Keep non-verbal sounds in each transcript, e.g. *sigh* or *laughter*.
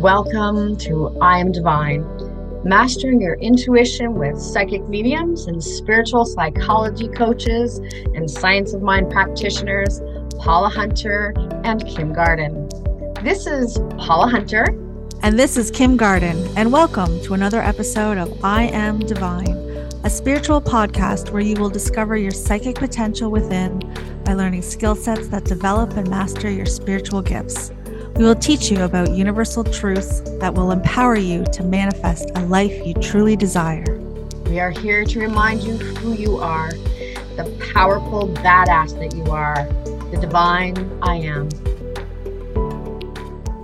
Welcome to I Am Divine, mastering your intuition with psychic mediums and spiritual psychology coaches and science of mind practitioners, Paula Hunter and Kim Garden. This is Paula Hunter. And this is Kim Garden, and welcome to another episode of I Am Divine, a spiritual podcast where you will discover your psychic potential within by learning skill sets that develop and master your spiritual gifts. We will teach you about universal truths that will empower you to manifest a life you truly desire. We are here to remind you who you are, the powerful badass that you are, the divine I am.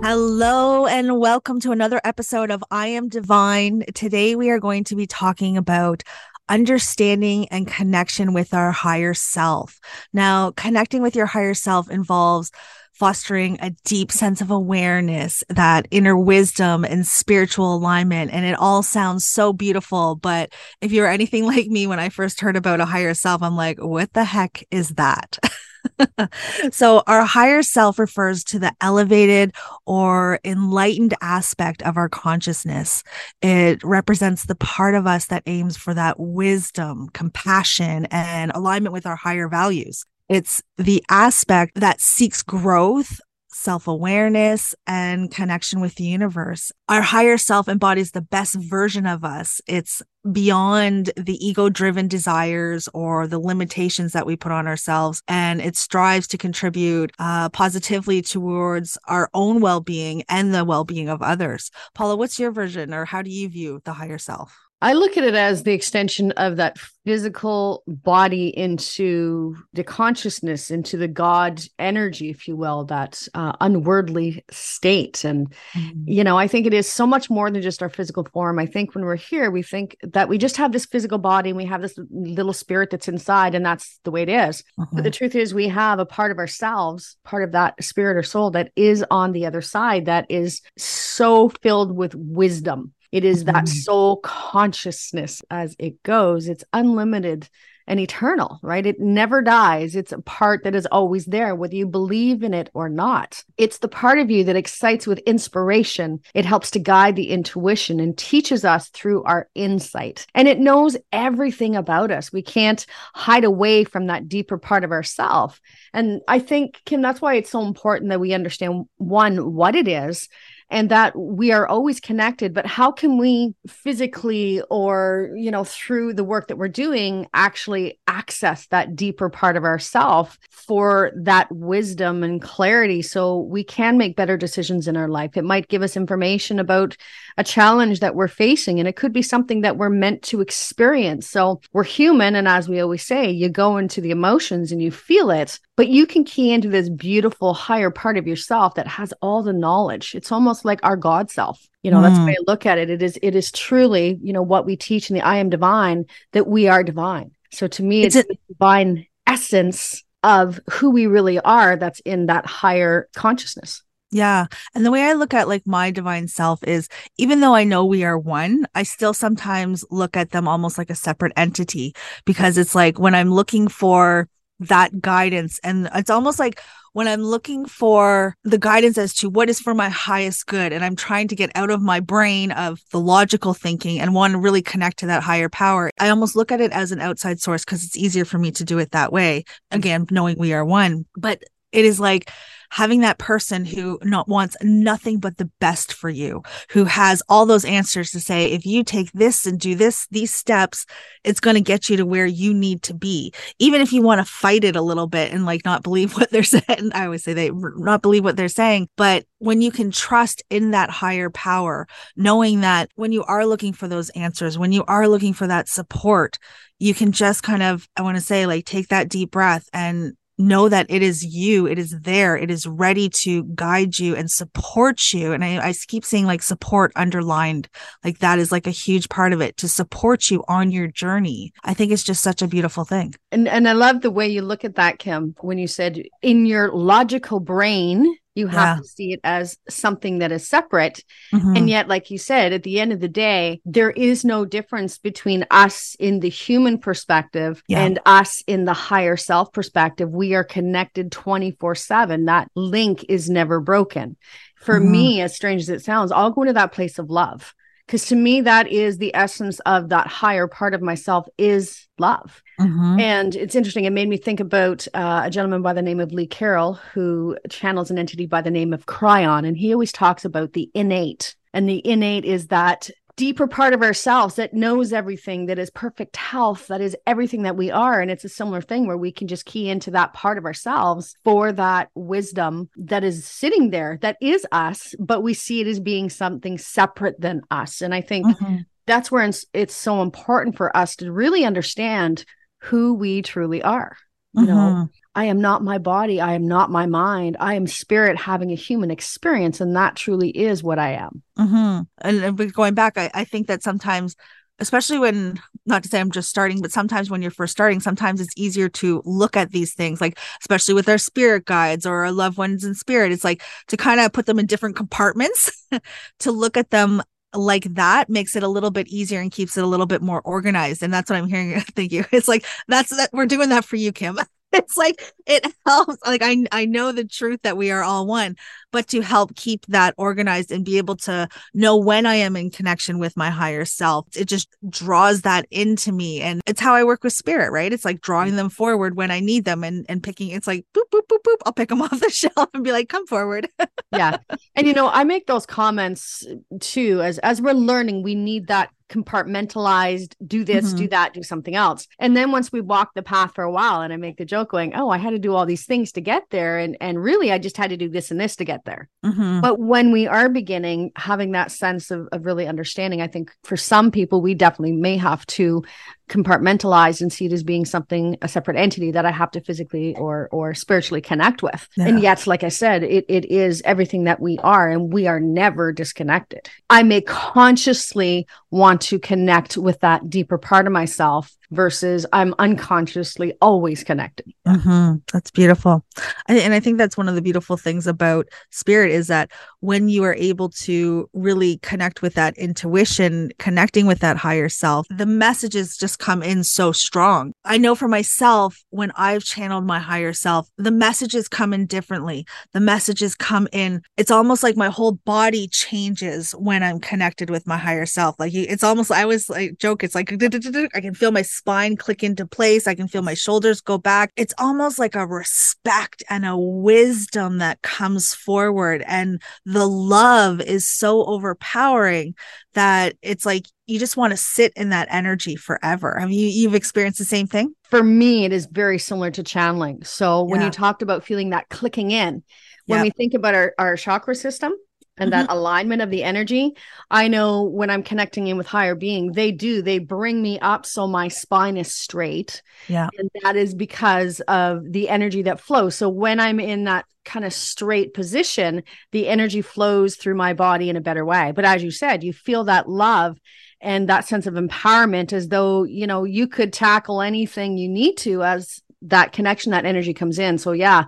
Hello, and welcome to another episode of I Am Divine. Today, we are going to be talking about understanding and connection with our higher self. Now, connecting with your higher self involves fostering a deep sense of awareness, that inner wisdom and spiritual alignment. And it all sounds so beautiful. But if you're anything *laughs* like me, when I first heard about a higher self, I'm like, what the heck is that? *laughs* so, our higher self refers to the elevated or enlightened aspect of our consciousness. It represents the part of us that aims for that wisdom, compassion, and alignment with our higher values. It's the aspect that seeks growth self awareness and connection with the universe. Our higher self embodies the best version of us. It's beyond the ego driven desires or the limitations that we put on ourselves. And it strives to contribute uh, positively towards our own well being and the well being of others. Paula, what's your version or how do you view the higher self? I look at it as the extension of that physical body into the consciousness, into the God energy, if you will, that uh, unwordly state. And, mm-hmm. you know, I think it is so much more than just our physical form. I think when we're here, we think that we just have this physical body and we have this little spirit that's inside, and that's the way it is. Mm-hmm. But the truth is, we have a part of ourselves, part of that spirit or soul that is on the other side that is so filled with wisdom it is that mm-hmm. soul consciousness as it goes. It's unlimited and eternal, right? It never dies. It's a part that is always there, whether you believe in it or not. It's the part of you that excites with inspiration. It helps to guide the intuition and teaches us through our insight. And it knows everything about us. We can't hide away from that deeper part of ourself. And I think, Kim, that's why it's so important that we understand one, what it is and that we are always connected but how can we physically or you know through the work that we're doing actually access that deeper part of ourself for that wisdom and clarity so we can make better decisions in our life? It might give us information about a challenge that we're facing and it could be something that we're meant to experience. So we're human and as we always say you go into the emotions and you feel it but you can key into this beautiful higher part of yourself that has all the knowledge. It's almost like our god self you know mm. that's the way i look at it it is it is truly you know what we teach in the i am divine that we are divine so to me it's, it's a divine essence of who we really are that's in that higher consciousness yeah. And the way I look at like my divine self is even though I know we are one, I still sometimes look at them almost like a separate entity because it's like when I'm looking for that guidance and it's almost like when I'm looking for the guidance as to what is for my highest good and I'm trying to get out of my brain of the logical thinking and want to really connect to that higher power, I almost look at it as an outside source because it's easier for me to do it that way. Mm. Again, knowing we are one. But it is like having that person who not wants nothing but the best for you, who has all those answers to say, if you take this and do this, these steps, it's going to get you to where you need to be. Even if you want to fight it a little bit and like not believe *laughs* what they're saying. I always say they not believe what they're saying, but when you can trust in that higher power, knowing that when you are looking for those answers, when you are looking for that support, you can just kind of, I want to say, like, take that deep breath and know that it is you it is there it is ready to guide you and support you. And I, I keep saying like support underlined like that is like a huge part of it to support you on your journey. I think it's just such a beautiful thing. And and i love the way you look at that kim when you said in your logical brain You have Yeah. to see it as something that is separate. Mhm. And yet, like you said, at the end of the day, there is no difference between us in the human perspective Yeah. and us in the higher self perspective. We are connected 24 7. That link is never broken. For Mhm. me, as strange as it sounds, I'll go to that place of love. Because to me, that is the essence of that higher part of myself is love. Mhm. And it's interesting. It made me think about uh, a gentleman by the name of Lee Carroll who channels an entity by the name of Kryon. And he always talks about the innate. And the innate is that deeper part of ourselves that knows everything, that is perfect health, that is everything that we are. And it's a similar thing where we can just key into that part of ourselves for that wisdom that is sitting there, that is us, but we see it as being something separate than us. And I think Mhm. that's where it's, it's so important for us to really understand who we truly are. You know, Mhm. I am not my body. I am not my mind. I am spirit having a human experience. And that truly is what I am. hmm And, and going back, I, I think that sometimes, especially when, not to say I'm just starting, but sometimes when you're first starting, sometimes it's easier to look at these things, like especially with our spirit guides or our loved ones in spirit. It's like to kind of put them in different compartments *laughs* to look at them like that makes it a little bit easier and keeps it a little bit more organized. And that's what I'm hearing. Thank *laughs* you. It's like that's that we're doing that for you, Kim. *laughs* *laughs* It's like it helps. Like I I know the truth that we are all one, but to help keep that organized and be able to know when I am in connection with my higher self, it just draws that into me. And it's how I work with spirit, right? It's like drawing them forward when I need them and, and picking, it's like boop, boop, boop, boop. I'll pick them *laughs* off the shelf and be like, come forward. *laughs* yeah and you know i make those comments too as as we're learning we need that compartmentalized do this do that do something else. And then once we walk the path for a while and i make the joke going oh i had to do all these things to get there. And and really i just had to do this and this to get there. Mhm. but when we are beginning having that sense of, of really understanding i think for some people we definitely may have to compartmentalize and see it as being something a separate entity that i have to physically or or spiritually connect with. And yet like i said it, it is everything that we are and we are never disconnected. I may consciously want to connect with that deeper part of myself versus i'm unconsciously always connected hmm That's beautiful. And I think that's one of the beautiful things about spirit is that when you are able to really connect with that intuition, connecting with that higher self, the messages just come in so strong. I know for myself, when I've channeled my higher self, the messages come in differently. The messages come in, it's almost like my whole body changes when I'm connected with my higher self. Like it's almost, I always like joke, it's like *laughs* I can feel my spine click into place. I can feel my shoulders go back. It's almost like a respect and a wisdom that comes forward. And the love is so overpowering that it's like you just want to sit in that energy forever. Have you you've experienced the same thing? for me it is very similar to channeling so when Yeah. you talked about feeling that clicking in when Yeah. we think about our, our chakra system and that mm-hmm. alignment of the energy i know when i'm connecting in with higher being they do they bring me up so my spine is straight. Yeah. and that is because of the energy that flows. So when i'm in that kind of straight position the energy flows through my body in a better way. But as you said you feel that love and that sense of empowerment as though you know you could tackle anything you need to as that connection that energy comes in. So yeah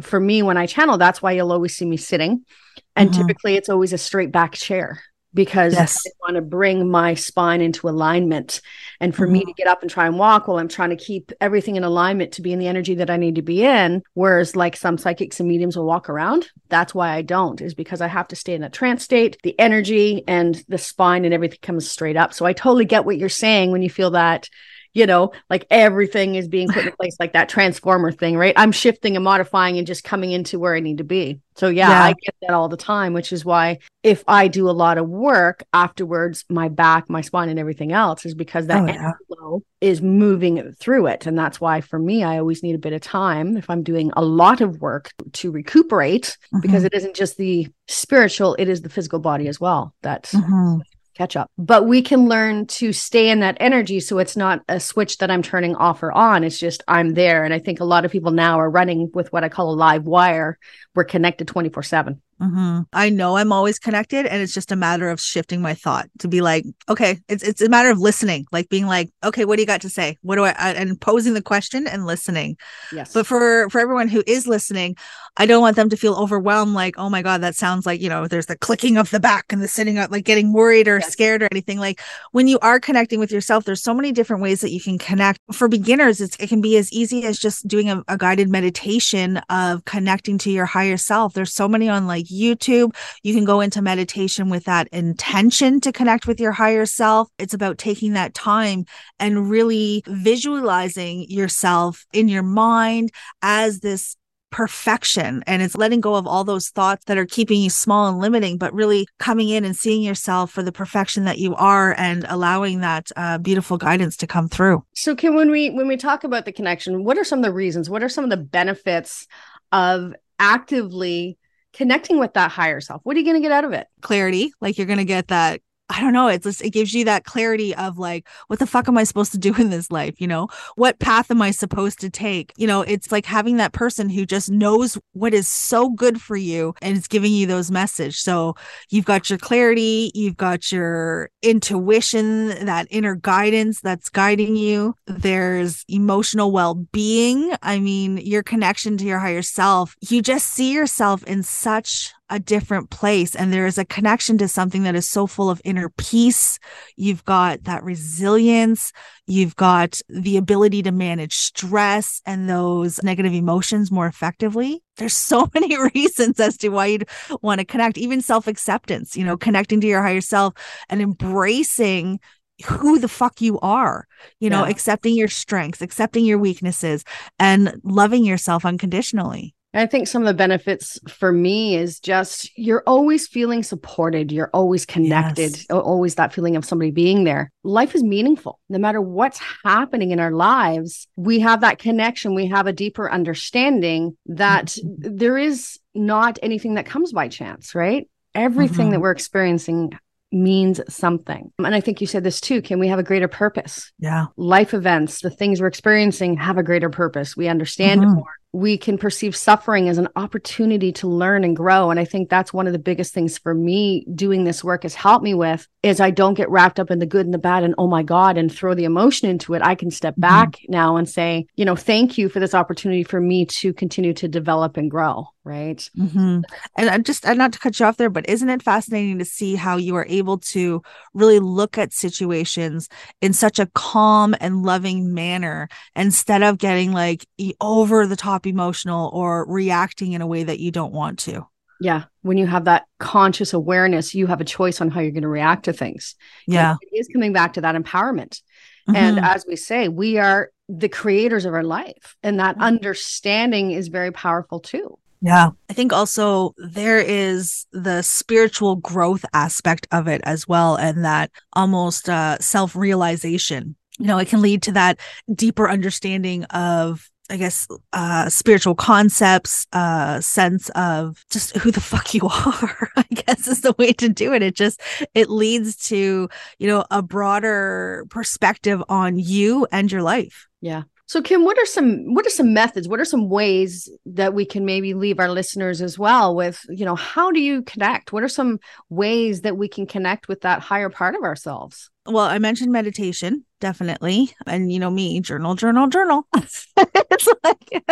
for me when i channel that's why you'll always see me sitting and Mhm. typically it's always a straight back chair because Yes. I want to bring my spine into alignment. And for me to get up and try and walk while I'm trying to keep everything in alignment to be in the energy that I need to be in. Whereas, like some psychics and mediums will walk around, that's why I don't, is because I have to stay in a trance state, the energy and the spine and everything comes straight up. So I totally get what you're saying when you feel that. You know, like everything is being put in *laughs* place, like that transformer thing, right? I'm shifting and modifying and just coming into where I need to be. So, yeah, Yeah. I get that all the time, which is why if I do a lot of work afterwards, my back, my spine, and everything else is because that Oh, yeah. flow is moving through it. And that's why for me, I always need a bit of time if I'm doing a lot of work to recuperate because Mhm. it isn't just the spiritual, it is the physical body as well that Mhm. Catch up. But we can learn to stay in that energy so it's not a switch that I'm turning off or on. It's just I'm there. And I think a lot of people now are running with what I call a live wire. We're connected 24 7. Mm-hmm. I know I'm always connected, and it's just a matter of shifting my thought to be like, okay, it's it's a matter of listening, like being like, okay, what do you got to say? What do I and posing the question and listening. Yes. But for for everyone who is listening, I don't want them to feel overwhelmed. Like, oh my god, that sounds like you know, there's the clicking of the back and the sitting up, like getting worried or yes. scared or anything. Like when you are connecting with yourself, there's so many different ways that you can connect. For beginners, it's, it can be as easy as just doing a, a guided meditation of connecting to your higher self. There's so many on like YouTube. You can go into meditation with that intention to connect with your higher self. It's about taking that time and really visualizing yourself in your mind as this perfection and it's letting go of all those thoughts that are keeping you small and limiting but really coming in and seeing yourself for the perfection that you are and allowing that uh, beautiful guidance to come through so kim when we when we talk about the connection what are some of the reasons what are some of the benefits of actively connecting with that higher self. What are you going to get out of it? Clarity. Like you're going to get that I don't know. It's just, it gives you that clarity of like, what the fuck am I supposed to do in this life? You know, what path am I supposed to take? You know, it's like having that person who just knows what is so good for you and it's giving you those message. So you've got your clarity, you've got your intuition, that inner guidance that's guiding you. There's emotional well being. I mean, your connection to your higher self. You just see yourself in such a different place and there is a connection to something that is so full of inner peace. You've got that resilience. You've got the ability to manage stress and those negative emotions more effectively. There's so *laughs* many reasons as to why you'd want to connect, even self acceptance, you know, connecting to your higher self and embracing who the fuck you are, you know, yeah. accepting your strengths, accepting your weaknesses, and loving yourself unconditionally. I think some of the benefits for me is just you're always feeling supported. You're always connected, yes. always that feeling of somebody being there. Life is meaningful. No matter what's happening in our lives, we have that connection. We have a deeper understanding that mm-hmm. there is not anything that comes by chance, right? Everything mm-hmm. that we're experiencing means something. And I think you said this too. Can we have a greater purpose? Yeah. Life events, the things we're experiencing have a greater purpose. We understand mm-hmm. more we can perceive suffering as an opportunity to learn and grow. And i think that's one of the biggest things for me doing this work has helped me with is i don't get wrapped up in the good and the bad and oh my god and throw the emotion into it. I can step mm-hmm. back now and say you know thank you for this opportunity for me to continue to develop and grow right mm-hmm. and i'm just and not to cut you off there but isn't it fascinating to see how you are able to really look at situations in such a calm and loving manner instead of getting like over the top emotional or reacting in a way that you don't want to. Yeah. When you have that conscious awareness, you have a choice on how you're going to react to things. Yeah. And it is coming back to that empowerment. Mm-hmm. And as we say, we are the creators of our life. And that mm-hmm. understanding is very powerful too. Yeah. I think also there is the spiritual growth aspect of it as well. And that almost uh, self realization. You know, it can lead to that deeper understanding of I guess, uh, spiritual concepts, uh, sense of just who the *laughs* fuck you are, I guess is the way to do it. It just, it leads to, you know, a broader perspective on you and your life. Yeah. So Kim, what are some what are some methods? What are some ways that we can maybe leave our listeners as well with, you know, how do you connect? What are some ways that we can connect with that higher part of ourselves? Well, I mentioned meditation, definitely. And you know me, journal, journal, journal. *laughs* it's like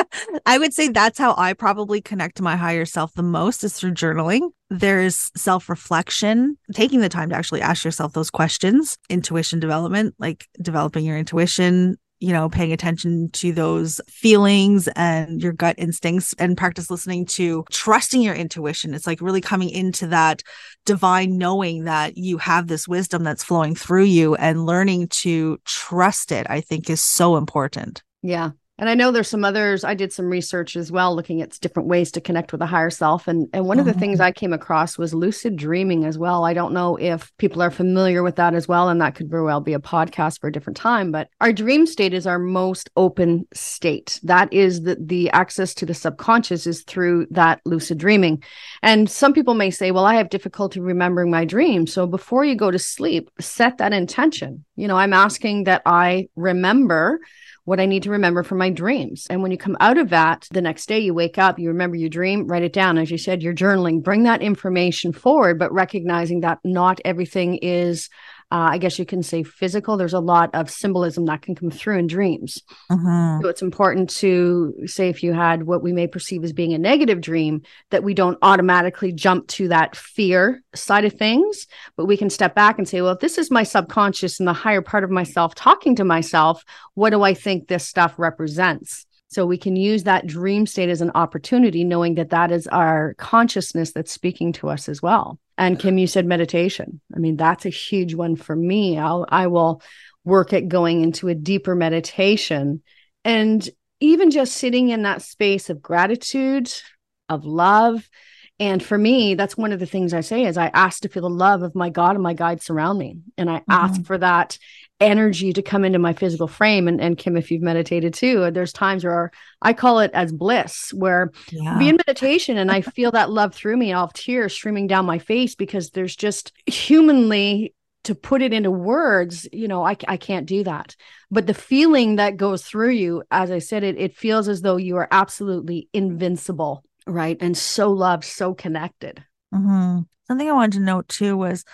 I would say that's how I probably connect to my higher self the most is through journaling. There's self-reflection, taking the time to actually ask yourself those questions, intuition development, like developing your intuition, you know, paying attention to those feelings and your gut instincts and practice listening to trusting your intuition. It's like really coming into that divine knowing that you have this wisdom that's flowing through you and learning to trust it, I think is so important. Yeah. And I know there's some others. I did some research as well, looking at different ways to connect with a higher self. And and one of the things mm-hmm. I came across was lucid dreaming as well. I don't know if people are familiar with that as well, and that could very well be a podcast for a different time. But our dream state is our most open state. That is the the access to the subconscious is through that lucid dreaming. And some people may say, "Well, I have difficulty remembering my dreams." So before you go to sleep, set that intention. You know, I'm asking that I remember what I need to remember from my dreams. And when you come out of that, the next day you wake up, you remember your dream, write it down. As you said, you're journaling, bring that information forward, but recognizing that not everything is uh, I guess you can say physical. There's a lot of symbolism that can come through in dreams. Mhm. So it's important to say if you had what we may perceive as being a negative dream, that we don't automatically jump to that fear side of things, but we can step back and say, well, if this is my subconscious and the higher part of myself talking to myself, what do I think this stuff represents? So we can use that dream state as an opportunity, knowing that that is our consciousness that's speaking to us as well. And Kim, you said meditation. I mean, that's a huge one for me. I'll, I will work at going into a deeper meditation and even just sitting in that space of gratitude, of love. And for me, that's one of the things I say is I ask to feel the love of my God and my guides surround me. And I ask mm-hmm. for that energy to come into my physical frame. And, and Kim, if you've meditated too, there's times where I call it as bliss, where Yeah. be in meditation and I feel that love through me. I'll have tears streaming down my face because there's just humanly to put it into words, you know, I, I can't do that. But the feeling that goes through you, as I said, it, it feels as though you are absolutely invincible, right? And so loved, so connected. hmm Something I wanted to note too was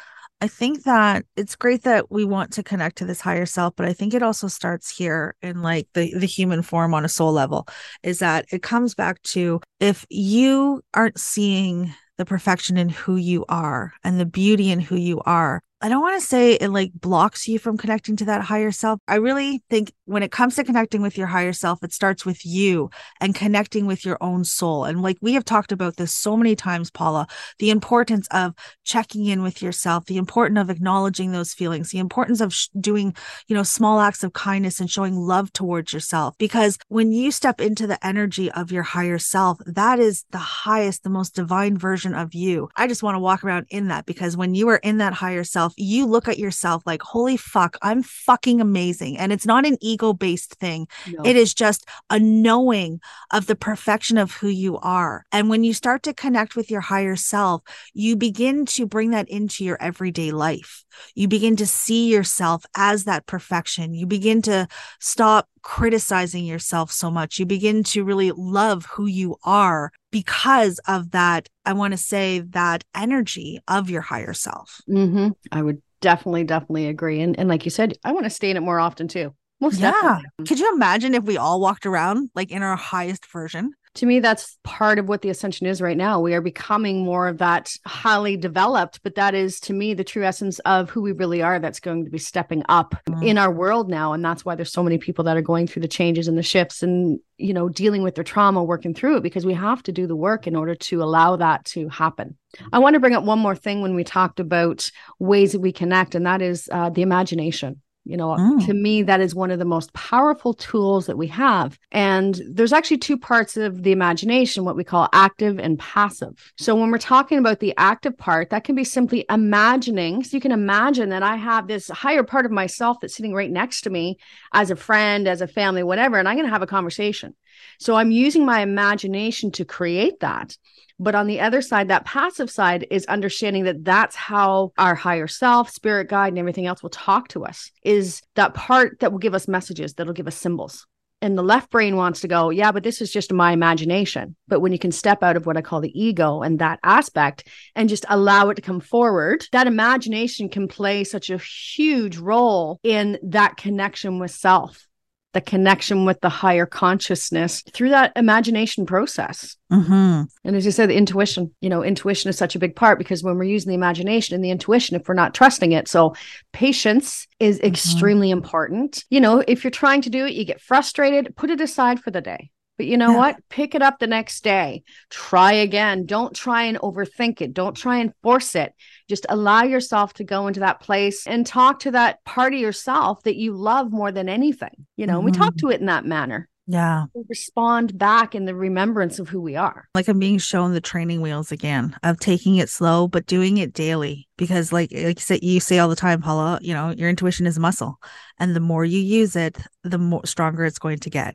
I think that it's great that we want to connect to this higher self, but I think it also starts here in like the, the human form on a soul level is that it comes back to if you aren't seeing the perfection in who you are and the beauty in who you are. I don't want to say it like blocks you from connecting to that higher self. I really think when it comes to connecting with your higher self, it starts with you and connecting with your own soul. And like we have talked about this so many times, Paula, the importance of checking in with yourself, the importance of acknowledging those feelings, the importance of sh- doing, you know, small acts of kindness and showing love towards yourself. Because when you step into the energy of your higher self, that is the highest, the most divine version of you. I just want to walk around in that because when you are in that higher self, you look at yourself like, holy fuck, I'm fucking amazing. And it's not an ego based thing. No. It is just a knowing of the perfection of who you are. And when you start to connect with your higher self, you begin to bring that into your everyday life. You begin to see yourself as that perfection. You begin to stop criticizing yourself so much. You begin to really love who you are because of that. I want to say that energy of your higher self. hmm I would definitely, definitely agree. And, and like you said, I want to stay in it more often too. Most Yeah. definitely. Could you imagine if we all walked around like in our highest version? To me that's part of what the ascension is right now. We are becoming more of that highly developed but that is to me the true essence of who we really are that's going to be stepping up Mhm. in our world now. And that's why there's so many people that are going through the changes and the shifts and you know dealing with their trauma working through it because we have to do the work in order to allow that to happen. I want to bring up one more thing when we talked about ways that we connect and that is uh, the imagination you know, Mm. to me, that is one of the most powerful tools that we have. And there's actually two parts of the imagination, what we call active and passive. So when we're talking about the active part, that can be simply imagining. So you can imagine that I have this higher part of myself that's sitting right next to me as a friend, as a family, whatever, and I'm going to have a conversation. So I'm using my imagination to create that. But on the other side, that passive side is understanding that that's how our higher self, spirit guide, and everything else will talk to us is that part that will give us messages, that'll give us symbols. And the left brain wants to go, yeah, but this is just my imagination. But when you can step out of what I call the ego and that aspect and just allow it to come forward, that imagination can play such a huge role in that connection with self, the connection with the higher consciousness through that imagination process. Mm-hmm. And as you said, the intuition, you know, intuition is such a big part because when we're using the imagination and the intuition, if we're not trusting it, so patience is extremely important. You know, if you're trying to do it, you get frustrated, put it aside for the day. But you know Yeah. what? Pick it up the next day. Try again. Don't try and overthink it. Don't try and force it. Just allow yourself to go into that place and talk to that part of yourself that you love more than anything. You know, and we talk mm-hmm. to it in that manner. Yeah. We respond back in the remembrance of who we are. like I'm being shown the training wheels again of taking it slow, but doing it daily. Because like like you say, you say all the time, Paula, you know, your intuition is muscle. And the more you use it, the more stronger it's going to get.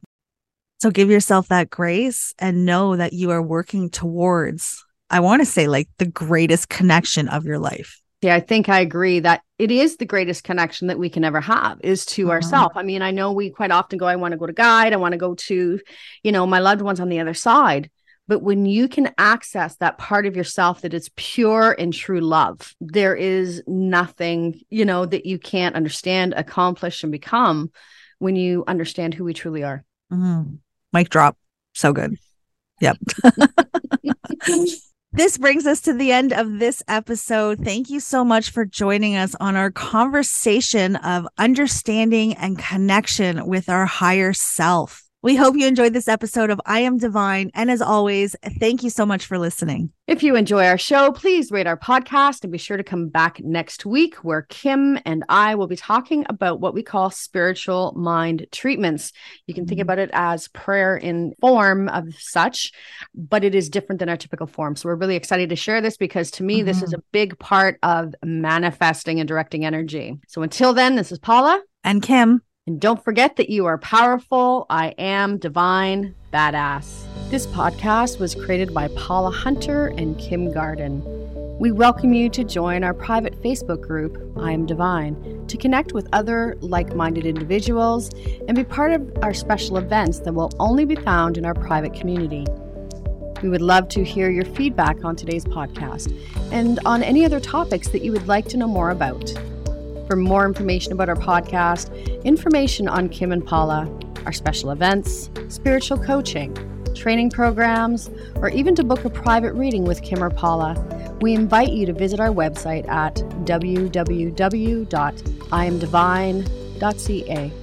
So give yourself that grace and know that you are working towards, I want to say like the greatest connection of your life. Yeah, I think I agree that it is the greatest connection that we can ever have is to Mhm. ourselves. I mean, I know we quite often go, I want to go to guide, I want to go to, you know, my loved ones on the other side. But when you can access that part of yourself that is pure and true love, there is nothing, you know, that you can't understand, accomplish, and become when you understand who we truly are. Mhm. Mic drop. So good. Yep. *laughs* this brings us to the end of this episode. Thank you so much for joining us on our conversation of understanding and connection with our higher self. We hope you enjoyed this episode of I Am Divine. And as always, thank you so much for listening. If you enjoy our show, please rate our podcast and be sure to come back next week where Kim and I will be talking about what we call spiritual mind treatments. You can think Mhm. about it as prayer in form of such, but it is different than our typical form. So we're really excited to share this because to me, this is a big part of manifesting and directing energy. So until then, this is Paula. And Kim, And don't forget that you are powerful. I am divine, badass. This podcast was created by Paula Hunter and Kim Garden. We welcome you to join our private Facebook group, I Am Divine, to connect with other like minded individuals and be part of our special events that will only be found in our private community. We would love to hear your feedback on today's podcast and on any other topics that you would like to know more about. For more information about our podcast, information on Kim and Paula, our special events, spiritual coaching, training programs, or even to book a private reading with Kim or Paula, we invite you to visit our website at www.iamdivine.ca.